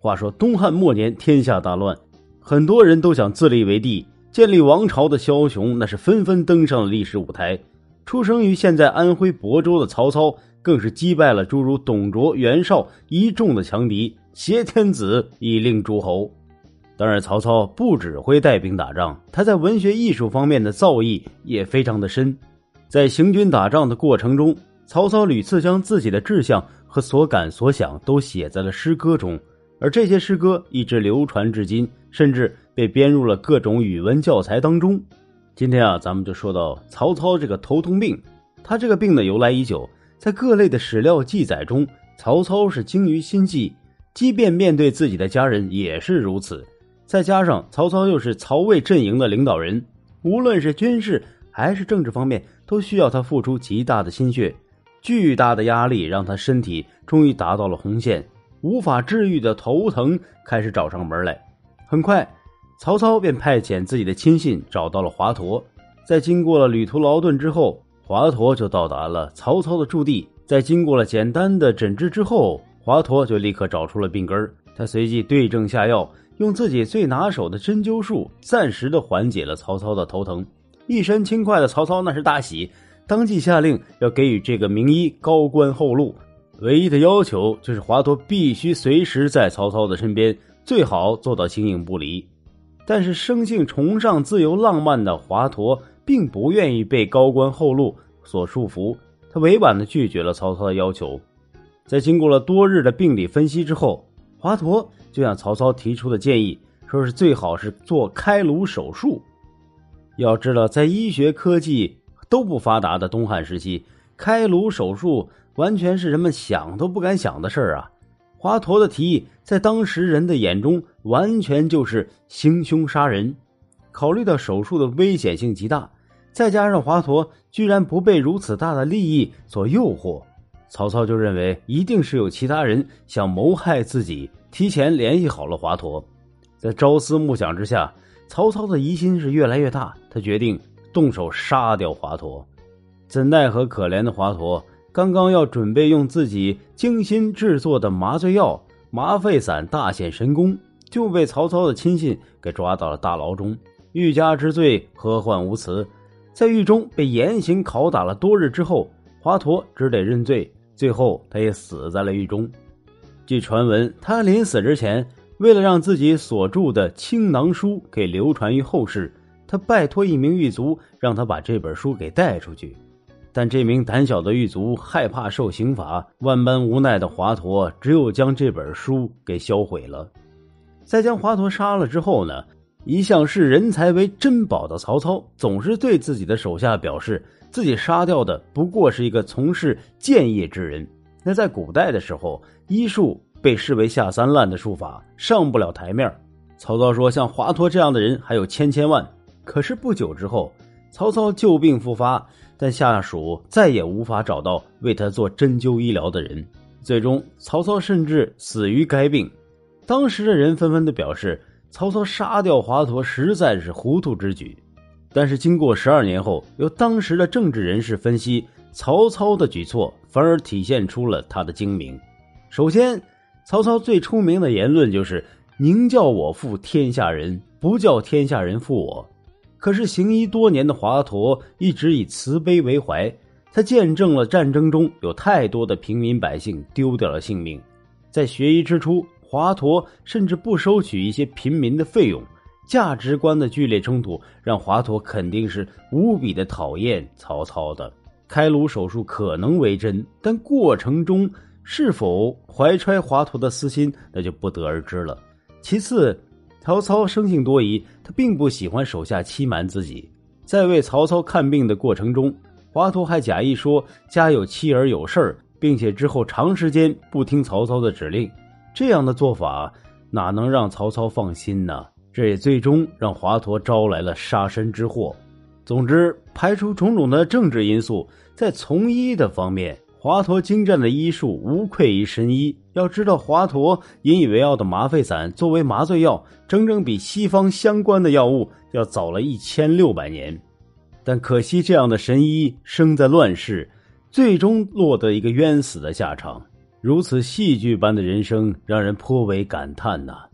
话说东汉末年，天下大乱，很多人都想自立为帝，建立王朝的枭雄那是纷纷登上了历史舞台。出生于现在安徽亳州的曹操，更是击败了诸如董卓、袁绍一众的强敌，挟天子以令诸侯。当然，曹操不只会带兵打仗，他在文学艺术方面的造诣也非常的深。在行军打仗的过程中，曹操屡次将自己的志向和所感所想都写在了诗歌中。而这些诗歌一直流传至今，甚至被编入了各种语文教材当中。今天啊，咱们就说到曹操这个头痛病。他这个病的由来已久，在各类的史料记载中，曹操是精于心计，即便面对自己的家人也是如此。再加上曹操又是曹魏阵营的领导人，无论是军事还是政治方面，都需要他付出极大的心血。巨大的压力让他身体终于达到了红线。无法治愈的头疼开始找上门来，很快，曹操便派遣自己的亲信找到了华佗。在经过了旅途劳顿之后，华佗就到达了曹操的驻地。在经过了简单的诊治之后，华佗就立刻找出了病根他随即对症下药，用自己最拿手的针灸术，暂时的缓解了曹操的头疼。一身轻快的曹操那是大喜，当即下令要给予这个名医高官厚禄。唯一的要求就是华佗必须随时在曹操的身边，最好做到形影不离。但是生性崇尚自由浪漫的华佗并不愿意被高官厚禄所束缚，他委婉的拒绝了曹操的要求。在经过了多日的病理分析之后，华佗就向曹操提出的建议，说是最好是做开颅手术。要知道，在医学科技都不发达的东汉时期，开颅手术。完全是人们想都不敢想的事儿啊！华佗的提议在当时人的眼中完全就是行凶杀人。考虑到手术的危险性极大，再加上华佗居然不被如此大的利益所诱惑，曹操就认为一定是有其他人想谋害自己，提前联系好了华佗。在朝思暮想之下，曹操的疑心是越来越大，他决定动手杀掉华佗。怎奈何可怜的华佗！刚刚要准备用自己精心制作的麻醉药麻沸散大显神功，就被曹操的亲信给抓到了大牢中。欲加之罪，何患无辞？在狱中被严刑拷打了多日之后，华佗只得认罪，最后他也死在了狱中。据传闻，他临死之前，为了让自己所著的《青囊书》给流传于后世，他拜托一名狱卒，让他把这本书给带出去。但这名胆小的狱卒害怕受刑罚，万般无奈的华佗只有将这本书给销毁了。在将华佗杀了之后呢，一向视人才为珍宝的曹操总是对自己的手下表示，自己杀掉的不过是一个从事建业之人。那在古代的时候，医术被视为下三滥的术法，上不了台面。曹操说，像华佗这样的人还有千千万。可是不久之后，曹操旧病复发。但下属再也无法找到为他做针灸医疗的人，最终曹操甚至死于该病。当时的人纷纷的表示，曹操杀掉华佗实在是糊涂之举。但是经过十二年后，由当时的政治人士分析，曹操的举措反而体现出了他的精明。首先，曹操最出名的言论就是“宁叫我负天下人，不叫天下人负我”。可是行医多年的华佗一直以慈悲为怀，他见证了战争中有太多的平民百姓丢掉了性命。在学医之初，华佗甚至不收取一些平民的费用。价值观的剧烈冲突让华佗肯定是无比的讨厌曹操的。开颅手术可能为真，但过程中是否怀揣华佗的私心，那就不得而知了。其次。曹操生性多疑，他并不喜欢手下欺瞒自己。在为曹操看病的过程中，华佗还假意说家有妻儿有事儿，并且之后长时间不听曹操的指令。这样的做法哪能让曹操放心呢？这也最终让华佗招来了杀身之祸。总之，排除种种的政治因素，在从医的方面。华佗精湛的医术无愧于神医。要知道，华佗引以为傲的麻沸散作为麻醉药，整整比西方相关的药物要早了一千六百年。但可惜，这样的神医生在乱世，最终落得一个冤死的下场。如此戏剧般的人生，让人颇为感叹呐。